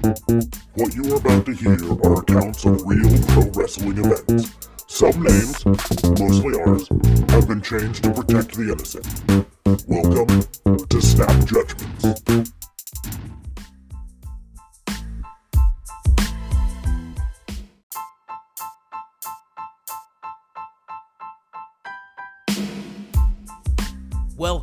What you are about to hear are accounts of real pro wrestling events. Some names, mostly ours, have been changed to protect the innocent. Welcome to Snap Judgments.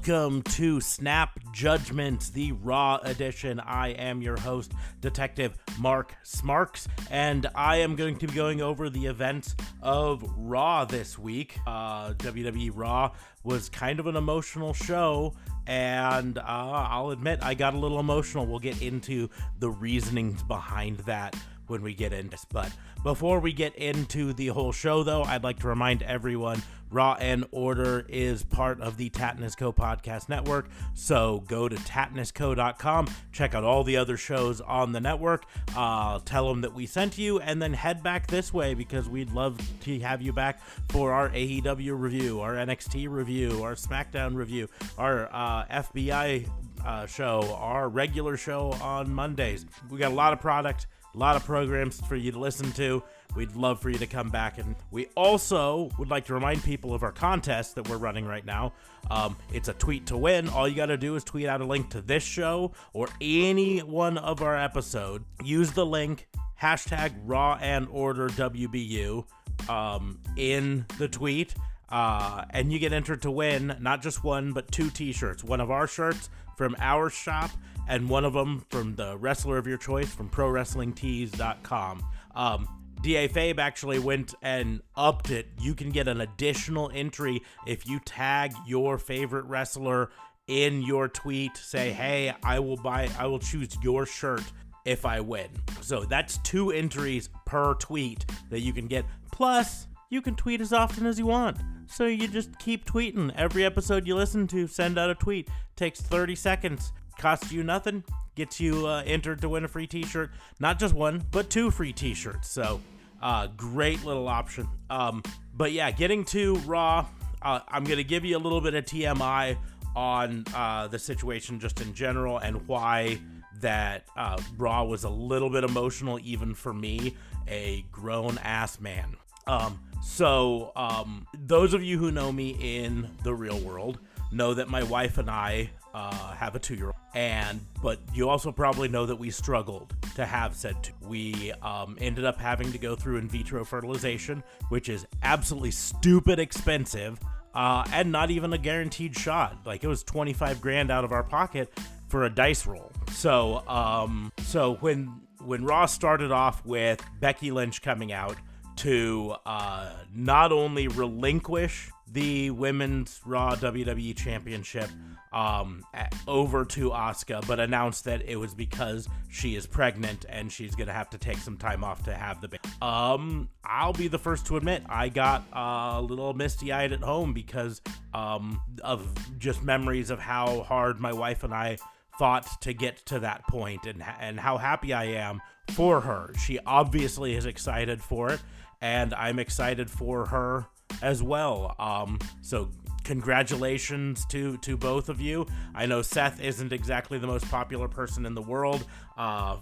Welcome to Snap Judgment, the Raw edition. I am your host, Detective Mark Smarks, and I am going to be going over the events of Raw this week. Uh, WWE Raw was kind of an emotional show, and uh, I'll admit I got a little emotional. We'll get into the reasonings behind that when we get into. But before we get into the whole show, though, I'd like to remind everyone Raw and Order is part of the Tatnus Co podcast network. So go to tatnusco.com, check out all the other shows on the network, uh, tell them that we sent you, and then head back this way because we'd love to have you back for our AEW review, our NXT review, our SmackDown review, our uh, FBI uh, show, our regular show on Mondays. We got a lot of product a lot of programs for you to listen to. We'd love for you to come back. And we also would like to remind people of our contest that we're running right now. Um, it's a tweet to win. All you got to do is tweet out a link to this show or any one of our episodes. Use the link hashtag raw and order WBU um, in the tweet. Uh, and you get entered to win not just one, but two t shirts. One of our shirts from our shop and one of them from the wrestler of your choice from ProWrestlingTees.com. Um, DA Fabe actually went and upped it. You can get an additional entry if you tag your favorite wrestler in your tweet. Say, hey, I will buy, I will choose your shirt if I win. So that's two entries per tweet that you can get. Plus, you can tweet as often as you want. So you just keep tweeting. Every episode you listen to, send out a tweet. Takes 30 seconds costs you nothing, gets you uh, entered to win a free T-shirt. Not just one, but two free T-shirts. So, uh, great little option. Um, but yeah, getting to Raw, uh, I'm gonna give you a little bit of TMI on uh, the situation just in general and why that uh, Raw was a little bit emotional, even for me, a grown ass man. Um, so, um, those of you who know me in the real world know that my wife and I uh, have a two-year-old, and but you also probably know that we struggled to have said two. We um, ended up having to go through in vitro fertilization, which is absolutely stupid expensive, uh, and not even a guaranteed shot. Like it was 25 grand out of our pocket for a dice roll. So, um, so when when Raw started off with Becky Lynch coming out to uh, not only relinquish the women's Raw WWE Championship um, over to Asuka, but announced that it was because she is pregnant and she's gonna have to take some time off to have the baby. Um, I'll be the first to admit I got a little misty-eyed at home because um, of just memories of how hard my wife and I fought to get to that point and and how happy I am for her. She obviously is excited for it, and I'm excited for her as well. Um, so congratulations to to both of you. I know Seth isn't exactly the most popular person in the world, uh,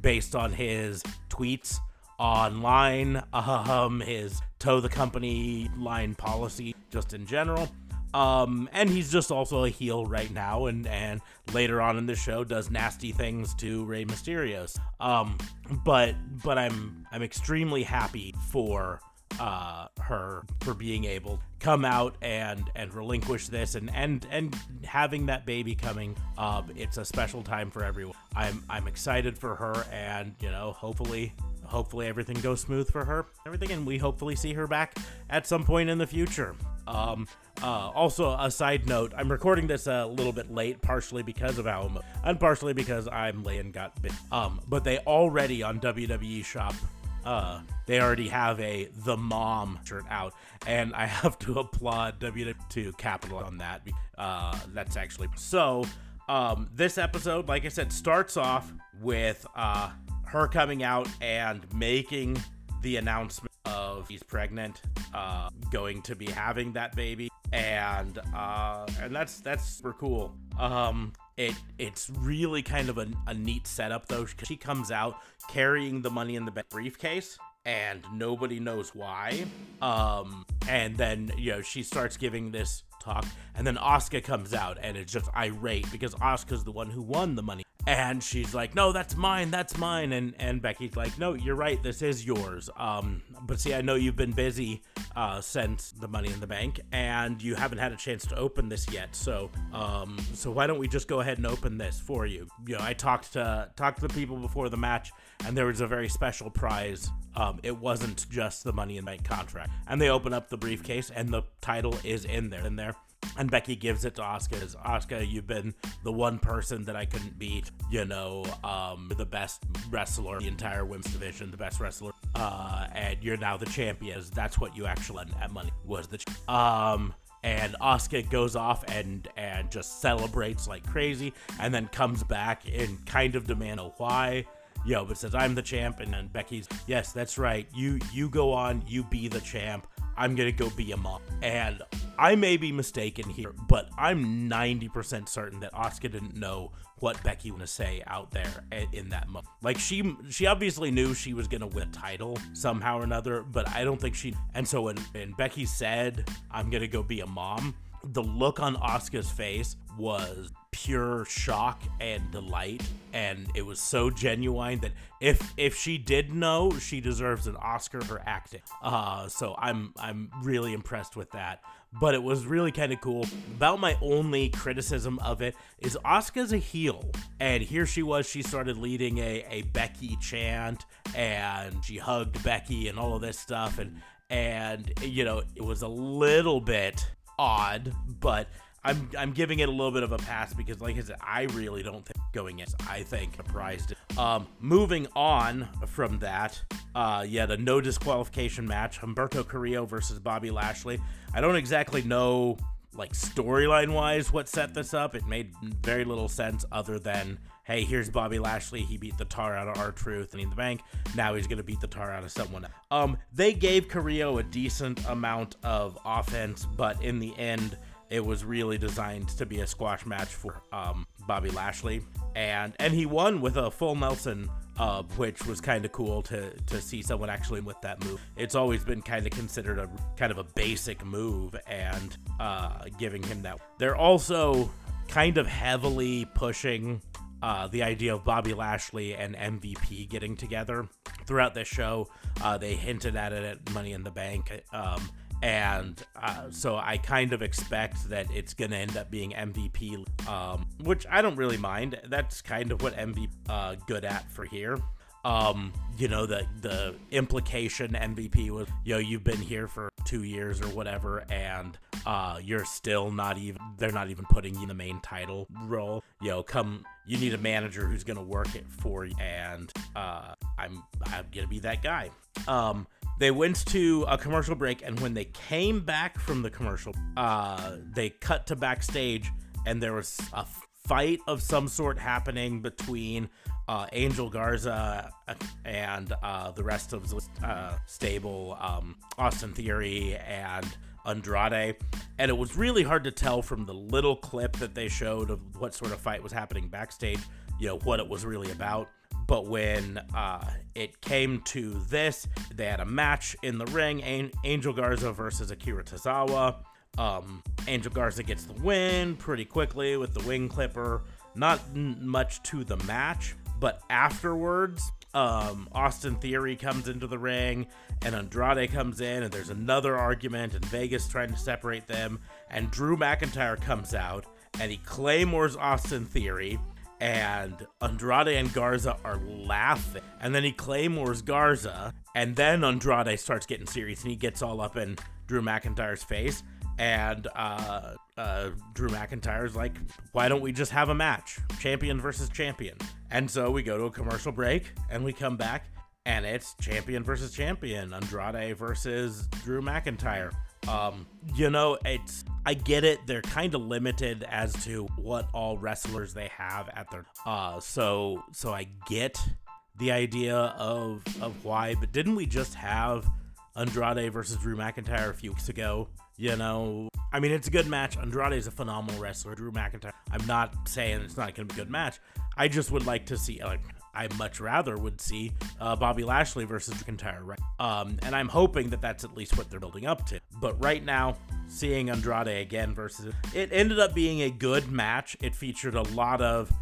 based on his tweets online, um, his toe the company line policy, just in general. Um, and he's just also a heel right now, and and later on in the show does nasty things to Rey Mysterio. Um, but but I'm I'm extremely happy for uh, her for being able to come out and and relinquish this and and and having that baby coming. Um, it's a special time for everyone. I'm I'm excited for her, and you know, hopefully. Hopefully everything goes smooth for her, everything, and we hopefully see her back at some point in the future. Um, uh, also, a side note: I'm recording this a little bit late, partially because of how, and partially because I'm and got bit. Um, but they already on WWE Shop uh, they already have a the mom shirt out, and I have to applaud W to Capital on that. Uh, that's actually so. Um, this episode, like I said, starts off with uh, her coming out and making the announcement of he's pregnant, uh, going to be having that baby, and uh, and that's that's super cool. Um, it it's really kind of a, a neat setup though. She comes out carrying the money in the briefcase and nobody knows why. Um, and then you know she starts giving this talk, and then Asuka comes out and it's just irate because Asuka's the one who won the money and she's like no that's mine that's mine. And and becky's like no you're right this is yours. Um but see i know you've been busy uh since the money in the bank and you haven't had a chance to open this yet. So um so why don't we just go ahead and open this for you? You know i talked to talked to the people before the match and there was a very special prize. Um it wasn't just the money in the bank contract. And they open up the briefcase and the title is in there in there and Becky gives it to Asuka. As Asuka, you've been the one person that I couldn't beat. You know, um, the best wrestler the entire women's division, the best wrestler, uh, and you're now the champion. That's what you actually at Money was the. Ch- um, and Asuka goes off and and just celebrates like crazy, and then comes back and kind of demand a why. Yo, but says I'm the champ, and then Becky's yes, that's right. You you go on, you be the champ. I'm gonna go be a mom. And I may be mistaken here, but I'm 90% certain that Asuka didn't know what Becky was gonna say out there in that moment. Like she, she obviously knew she was gonna win a title somehow or another, but I don't think she. And so when, when Becky said, "I'm gonna go be a mom," the look on Asuka's face was pure shock and delight and it was so genuine that if if she did know she deserves an oscar for acting. Uh so i'm i'm really impressed with that. But it was really kind of cool. About my only criticism of it is asuka's a heel and here she was she started leading a a becky chant and she hugged becky and all of this stuff and and you know it was a little bit odd but I'm I'm giving it a little bit of a pass because, like I said, I really don't think going in. I think surprised. Um, moving on from that, uh, yeah, the no disqualification match: Humberto Carrillo versus Bobby Lashley. I don't exactly know, like storyline wise, what set this up. It made very little sense other than hey, here's Bobby Lashley. He beat the tar out of R-Truth and in the bank. Now he's to beat the tar out of someone. Um, they gave Carrillo a decent amount of offense, but in the end, it was really designed to be a squash match for um, Bobby Lashley, and and he won with a full Nelson, uh, which was kind of cool to to see someone actually with that move. It's always been kind of considered a kind of a basic move, and uh, giving him that. They're also kind of heavily pushing uh, the idea of Bobby Lashley and MVP getting together throughout this show. Uh, they hinted at it at Money in the Bank. Um, and uh, so I kind of expect that it's going to end up being MVP, um, which I don't really mind. That's kind of what MVP uh, good at for here. Um, you know the the implication MVP was, you know, you've been here for two years or whatever, and uh, you're still not even. They're not even putting you in the main title role. Know, come. You need a manager who's gonna work it for you, and uh, I'm I'm gonna be that guy. Um, they went to a commercial break, and when they came back from the commercial, uh, they cut to backstage, and there was a fight of some sort happening between uh, Angel Garza and uh, the rest of the uh, stable, um, Austin Theory and Andrade. And it was really hard to tell from the little clip that they showed of what sort of fight was happening backstage, you know, what it was really about. But when uh, it came to this, they had a match in the ring Angel Garza versus Akira Tozawa. Um, Angel Garza gets the win pretty quickly with the wing clipper. Not much to the match, but afterwards, um, Austin Theory comes into the ring and Andrade comes in, and there's another argument, and Vega's trying to separate them. And Drew McIntyre comes out and he claymores Austin Theory and Andrade and Garza are laughing. And then he claymores Garza, and then Andrade starts getting serious and he gets all up in Drew McIntyre's face. And uh, uh, Drew McIntyre's like, why don't we just have a match? Champion versus champion. And so we go to a commercial break and we come back, and it's champion versus champion Andrade versus Drew McIntyre. Um, you know, it's I get it. They're kind of limited as to what all wrestlers they have at their uh so so I get the idea of of why, but didn't we just have Andrade versus Drew McIntyre a few weeks ago? You know, I mean, it's a good match. Andrade is a phenomenal wrestler. Drew McIntyre. I'm not saying it's not going to be a good match. I just would like to see like I much rather would see uh, Bobby Lashley versus McIntyre, right? Um, and I'm hoping that that's at least what they're building up to. But right now, seeing Andrade again versus it ended up being a good match. It featured a lot of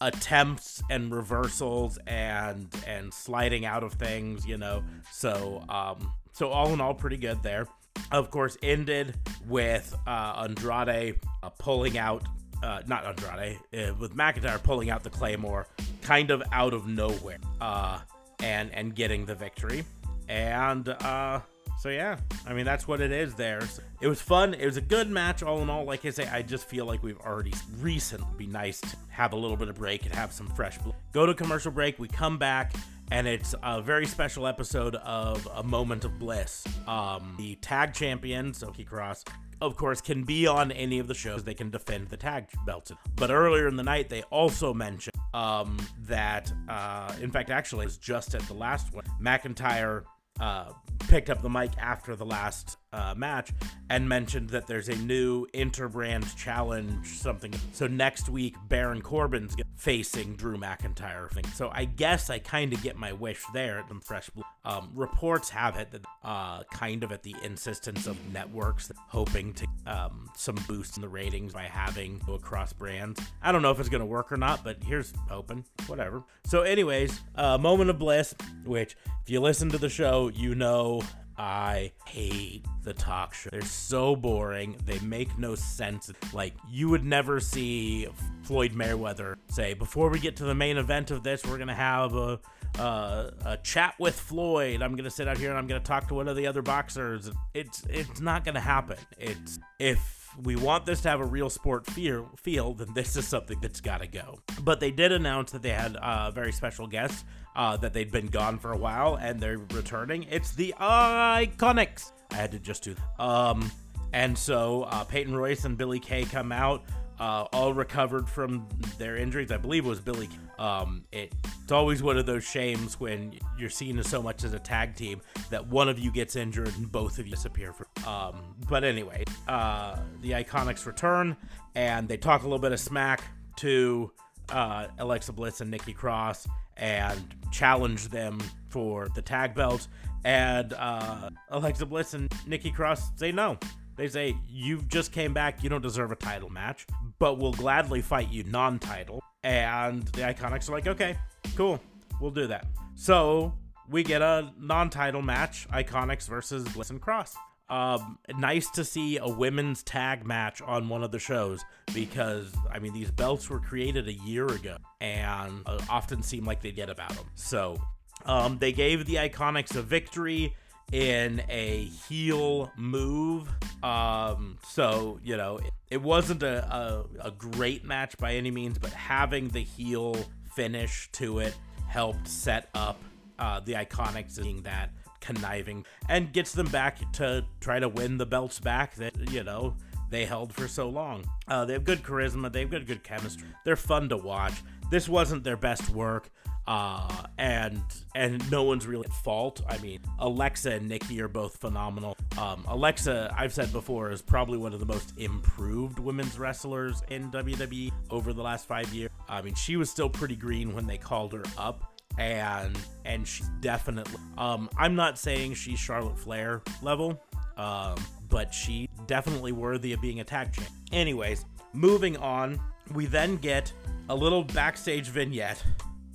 attempts and reversals and and sliding out of things, you know. So um, so all in all, pretty good there. Of course, ended with uh, Andrade uh, pulling out uh, not Andrade, uh, with McIntyre pulling out the Claymore kind of out of nowhere uh, and and getting the victory. And uh, so yeah, I mean that's what it is. There, so it was fun. It was a good match all in all. Like I say, I just feel like we've already recently be nice to have a little bit of break and have some fresh. Blood. Go to commercial break. We come back and it's a very special episode of A Moment of Bliss. Um, the tag champion, Soki Cross, of course, can be on any of the shows. They can defend the tag belts. But earlier in the night, they also mentioned um, that, uh, in fact, actually, it was just at the last one, McIntyre uh, picked up the mic after the last uh, match and mentioned that there's a new interbrand challenge something. So next week, Baron Corbin's facing Drew McIntyre. Thing. So I guess I kind of get my wish there. Some fresh blue. Um, reports have it that uh, kind of at the insistence of networks hoping to um, some boost in the ratings by having across brands. I don't know if it's gonna work or not, but here's hoping. Whatever. So, anyways, uh, moment of bliss, which if you listen to the show, you know I hate the talk show. They're so boring. They make no sense. Like, you would never see Floyd Mayweather say, before we get to the main event of this, we're going to have a, a, a, chat with Floyd. I'm going to sit out here and I'm going to talk to one of the other boxers. It's, it's not going to happen. It's, if we want this to have a real sport feel, feel then this is something that's got to go. But they did announce that they had a very special guest, uh, that they'd been gone for a while and they're returning. It's the Iconics. I had to just do that. Um, and so uh, Peyton Royce and Billie Kay come out uh, all recovered from their injuries. I believe it was Billy. Um, it, it's always one of those shames when you're seen as so much as a tag team that one of you gets injured and both of you disappear. Um, but anyway, uh, the Iconics return and they talk a little bit of smack to uh, Alexa Bliss and Nikki Cross and challenge them for the tag belt. And uh, Alexa Bliss and Nikki Cross say no. They say, You've just came back, you don't deserve a title match, but we'll gladly fight you non title. And the Iconics are like, Okay, cool, we'll do that. So we get a non title match Iconics versus Bliss and Cross. Um, nice to see a women's tag match on one of the shows because I mean these belts were created a year ago and uh, often seem like they get about them. So um, they gave the Iconics a victory in a heel move. Um, so you know, it, wasn't a, a, a great match by any means, but having the heel finish to it helped set up uh, the Iconics being that conniving and gets them back to try to win the belts back that you know they held for so long. Uh, they have good charisma. They've got good chemistry. They're fun to watch. This wasn't their best work uh, and and no one's really at fault. I mean, Alexa and Nikki are both phenomenal. Um, Alexa, I've said before, is probably one of the most improved women's wrestlers in WWE over the last five years. I mean, she was still pretty green when they called her up. And and she's definitely um I'm not saying she's Charlotte Flair level, um, but she definitely worthy of being a tag champ. Anyways, moving on, we then get a little backstage vignette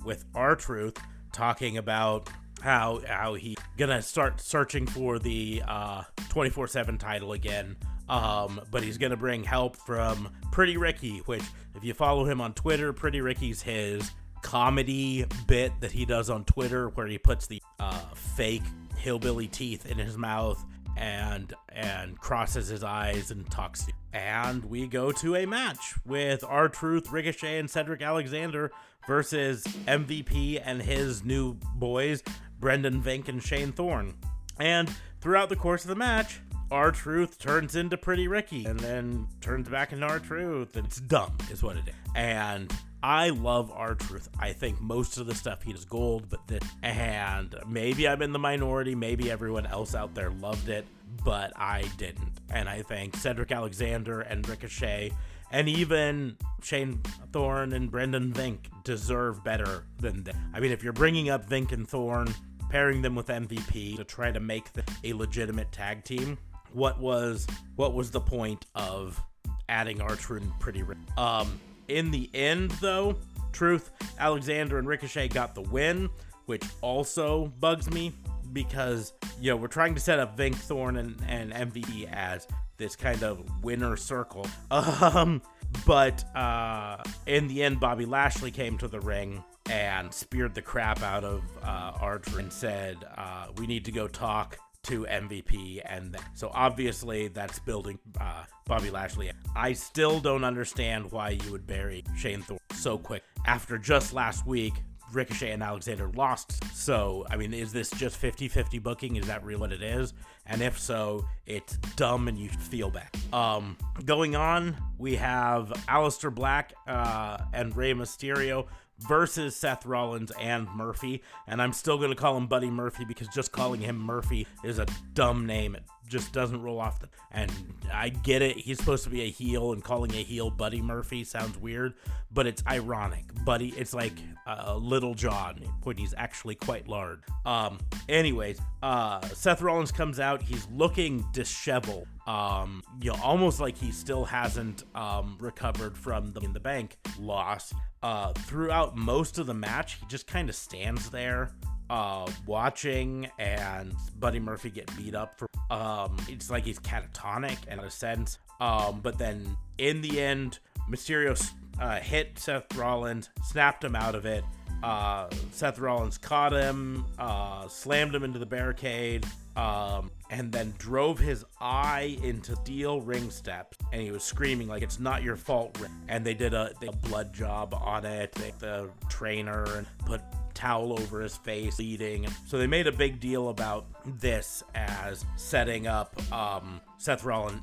with R-Truth talking about how how he gonna start searching for the uh 24/7 title again. Um, but he's gonna bring help from Pretty Ricky, which if you follow him on Twitter, Pretty Ricky's his comedy bit that he does on Twitter where he puts the uh, fake hillbilly teeth in his mouth and and crosses his eyes and talks. To you. And we go to a match with R-Truth, Ricochet, and Cedric Alexander versus MVP and his new boys, Brendan Vink and Shane Thorne. And throughout the course of the match, R-Truth turns into Pretty Ricky and then turns back into R-Truth. And it's dumb, is what it is. And I love R-Truth. I think most of the stuff he does gold, but this, and maybe I'm in the minority. Maybe everyone else out there loved it, but I didn't. And I think Cedric Alexander and Ricochet and even Shane Thorne and Brendan Vink deserve better than that. I mean, if you're bringing up Vink and Thorne, pairing them with MVP to try to make the, a legitimate tag team, what was what was the point of adding Archer and Pretty Um, in the end, though, truth, Alexander and Ricochet got the win, which also bugs me because you know we're trying to set up Vink Thorne and, and MVP as this kind of winner circle. Um, but uh, in the end, Bobby Lashley came to the ring and speared the crap out of uh, Archer and said, uh, "We need to go talk." To MVP, and so obviously that's building uh, Bobby Lashley. I still don't understand why you would bury Shane Thorne so quick after just last week Ricochet and Alexander lost. So, I mean, is this just 50 50 booking? Is that really what it is? And if so, it's dumb and you feel bad. Um, going on, we have Aleister Black uh, and Rey Mysterio versus Seth Rollins and Murphy. And I'm still going to call him Buddy Murphy because just calling him Murphy is a dumb name. It just doesn't roll off the. And I get it. He's supposed to be a heel, and calling a heel Buddy Murphy sounds weird, but it's ironic. Buddy, it's like uh, Little John when he's actually quite large. Um. Anyways, uh, Seth Rollins comes out. He's looking disheveled. Um, you know, almost like he still hasn't um recovered from the in the bank loss. Uh, throughout most of the match, he just kind of stands there uh, watching and Buddy Murphy get beat up for um, it's like he's catatonic in a sense. Um, but then in the end, Mysterio uh, hit Seth Rollins, snapped him out of it. Uh, Seth Rollins caught him, uh, slammed him into the barricade, um, and then drove his eye into steel ring steps. And he was screaming like, "It's not your fault!" And they did a, they, a blood job on it. They, the trainer and put towel over his face, bleeding. So they made a big deal about this as setting up um, Seth Rollins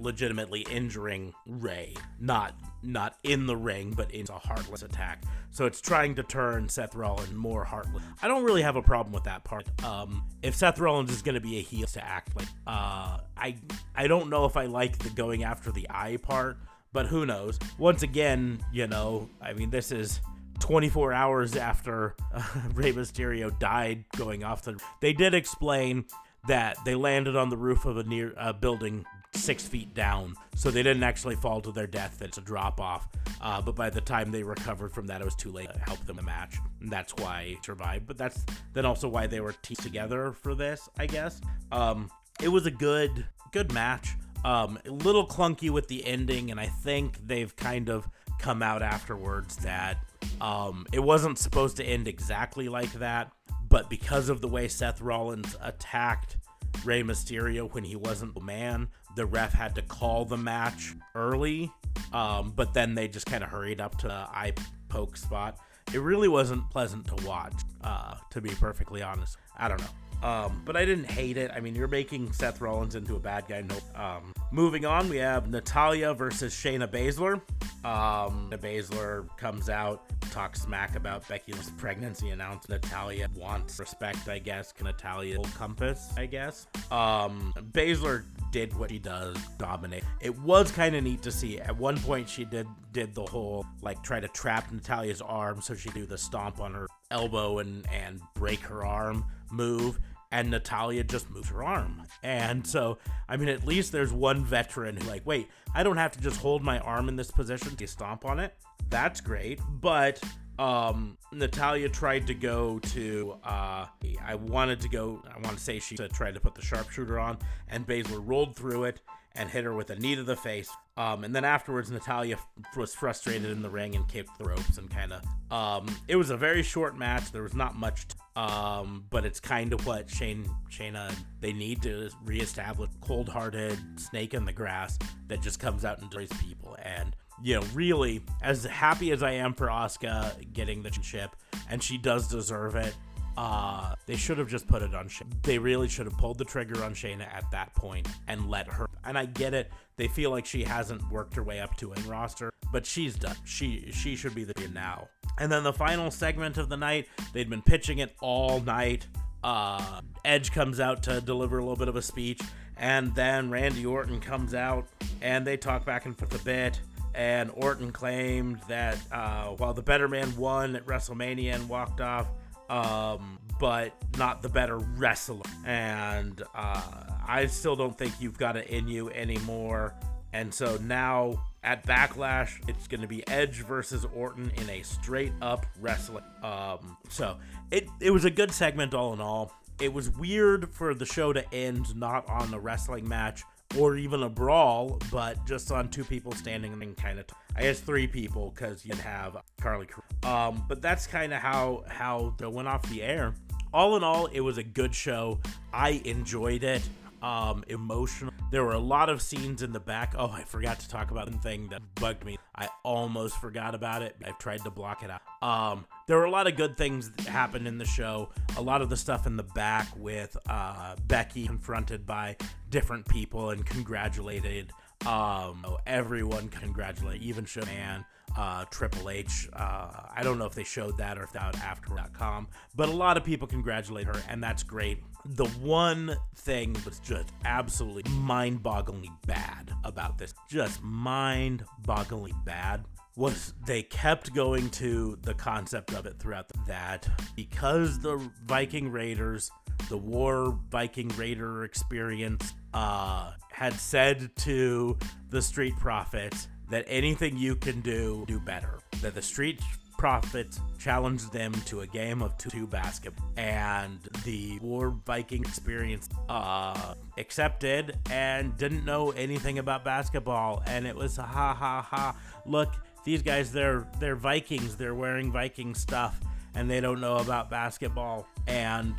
legitimately injuring Rey, not not in the ring, but in a heartless attack. So it's trying to turn Seth Rollins more heartless. I don't really have a problem with that part. Um, if Seth Rollins is going to be a heel to act like, uh, I I don't know if I like the going after the eye part, but who knows? Once again, you know, I mean, this is 24 hours after uh, Rey Mysterio died going off the. They did explain that they landed on the roof of a near uh, building six feet down, so they didn't actually fall to their death. It's a drop off. Uh, but by the time they recovered from that, it was too late to help them the match. And that's why survived. But that's then also why they were teamed together for this, I guess. Um, it was a good, good match. Um, a little clunky with the ending, and I think they've kind of come out afterwards that um, it wasn't supposed to end exactly like that, but because of the way Seth Rollins attacked Rey Mysterio when he wasn't the man, the ref had to call the match early. Um, but then they just kind of hurried up to the eye poke spot. It really wasn't pleasant to watch, uh, to be perfectly honest. I don't know. Um, but I didn't hate it. I mean, you're making Seth Rollins into a bad guy. No. Um, moving on, we have Natalya versus Shayna Baszler. Um, Baszler comes out, talks smack about Becky's pregnancy announcement. Natalya wants respect, I guess. Natalya compass, I guess. Um, Baszler did what she does, dominate. It was kind of neat to see. At one point, she did did the whole like try to trap Natalya's arm so she do the stomp on her elbow and and break her arm move and Natalya just moves her arm. And so, I mean, at least there's one veteran who, like, wait, I don't have to just hold my arm in this position to stomp on it. That's great. But um, Natalya tried to go to, uh, I wanted to go, I want to say she tried to put the sharpshooter on, and Baszler rolled through it and hit her with a knee to the face. Um, and then afterwards, Natalya f- was frustrated in the ring and kicked the ropes and kind of. Um, it was a very short match. There was not much, um, but it's kind of what Shane Shayna they need to reestablish cold-hearted snake in the grass that just comes out and destroys people. And you know, really, as happy as I am for Asuka getting the chip, and she does deserve it. Uh, they should have just put it on Shayna. They really should have pulled the trigger on Shayna at that point and let her. And I get it. They feel like she hasn't worked her way up to a roster, but she's done. She she should be the now. And then the final segment of the night, they'd been pitching it all night. Uh, Edge comes out to deliver a little bit of a speech, and then Randy Orton comes out, and they talk back and forth a bit. And Orton claimed that uh, while the better man won at WrestleMania and walked off, um, but not the better wrestler. And uh, I still don't think you've got it in you anymore. And so now at Backlash, it's going to be Edge versus Orton in a straight up wrestling. Um, so it it was a good segment all in all. It was weird for the show to end not on a wrestling match or even a brawl, but just on two people standing and kind of. T- I guess three people because you'd have Carly. Um, but that's kind of how how it went off the air. All in all, it was a good show. I enjoyed it um, emotional. There were a lot of scenes in the back. Oh, I forgot to talk about the thing that bugged me. I almost forgot about it. I've tried to block it out. Um, there were a lot of good things that happened in the show. A lot of the stuff in the back with uh, Becky confronted by different people and congratulated. Um, everyone congratulated, even Showman uh, Triple H. Uh, I don't know if they showed that or if that was after.com, but a lot of people congratulate her, and that's great. The one thing that's just absolutely mind bogglingly bad about this, just mind bogglingly bad, was they kept going to the concept of it throughout the, that because the Viking Raiders, the War Viking Raider experience, uh, had said to the Street Profits that anything you can do, do better. That the Street Profits challenged them to a game of two, two basketball, and the War Viking experience uh, accepted and didn't know anything about basketball, and it was ha ha ha. Look, these guys, they're they're Vikings. They're wearing Viking stuff, and they don't know about basketball, and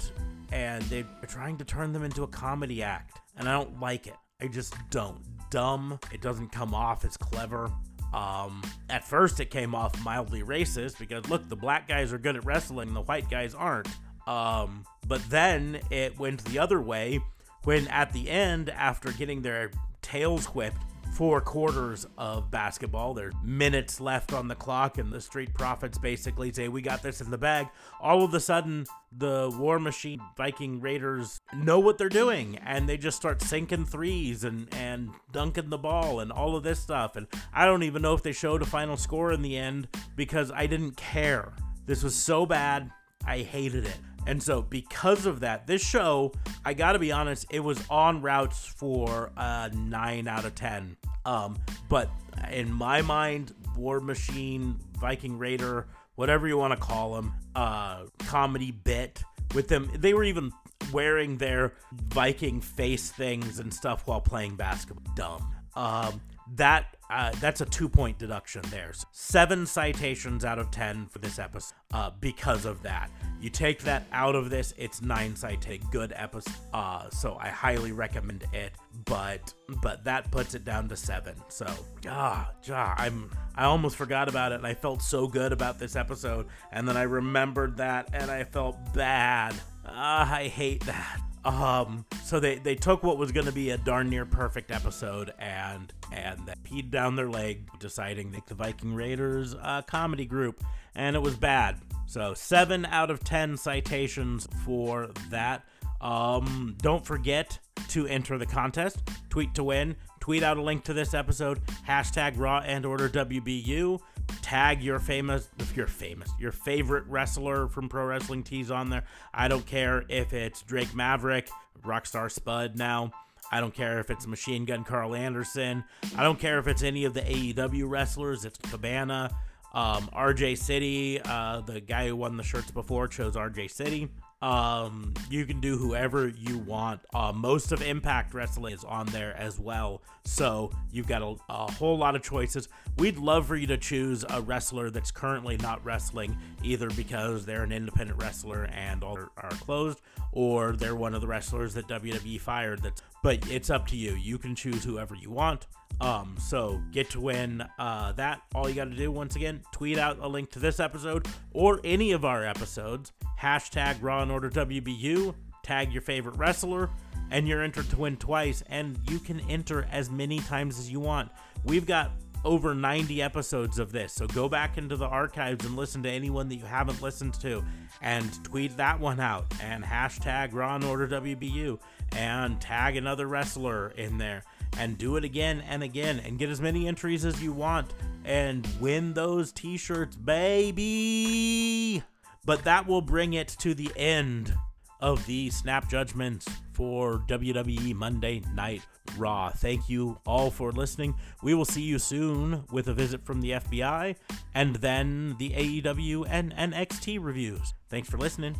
and they're trying to turn them into a comedy act, and I don't like it. I just don't dumb. It doesn't come off as clever. Um, at first, it came off mildly racist because look, the black guys are good at wrestling, the white guys aren't. Um, but then it went the other way when at the end, after getting their tails whipped four quarters of basketball. There's minutes left on the clock, and the Street Profits basically say, We got this in the bag. All of a sudden, the War Machine Viking Raiders know what they're doing, and they just start sinking threes and, and dunking the ball and all of this stuff. And I don't even know if they showed a final score in the end because I didn't care. This was so bad, I hated it. And so, because of that, this show, I gotta be honest, it was on routes for a 9 out of 10. Um, but in my mind, War Machine, Viking Raider, whatever you want to call them, uh, comedy bit with them, they were even wearing their Viking face things and stuff while playing basketball. Dumb. Um, that uh, that's a two point deduction there. So seven citations out of ten for this episode uh, because of that. You take that out of this, it's nine citate. Good episode. Uh, so I highly recommend it. But but that puts it down to seven. So ah, ah, I'm I almost forgot about it, and I felt so good about this episode, and then I remembered that, and I felt bad. Ah, I hate that. Um, so they, they took what was going to be a darn near perfect episode and and they peed down their leg, deciding make the Viking Raiders a comedy group, and it was bad. So seven out of ten citations for that. Um, don't forget to enter the contest. Tweet to win. Tweet out a link to this episode. Hashtag Raw and Order WBU tag your famous if you're famous your favorite wrestler from pro wrestling tees on there. I don't care if it's drake maverick rockstar spud now. I don't care if it's machine gun Karl Anderson. I don't care if it's any of the aew wrestlers. It's cabana um, rj city uh, the guy who won the shirts before chose rj city um, you can do whoever you want. Uh, most of Impact Wrestling is on there as well, so you've got a, a, whole lot of choices. We'd love for you to choose a wrestler that's currently not wrestling, either because they're an independent wrestler and all are, closed, or they're one of the wrestlers that WWE fired. That's but it's up to you. You can choose whoever you want. Um, so get to win uh, that. All you got to do, once again, tweet out a link to this episode or any of our episodes hashtag Raw and Order WBU, tag your favorite wrestler, and you're entered to win twice. And you can enter as many times as you want. We've got over 90 episodes of this. So go back into the archives and listen to anyone that you haven't listened to and tweet that one out and hashtag Raw and Order WBU and tag another wrestler in there and do it again and again and get as many entries as you want and win those t shirts, baby. But that will bring it to the end of the snap judgments for WWE Monday Night Raw. Thank you all for listening. We will see you soon with a visit from the FBI and then the AEW and NXT reviews. Thanks for listening.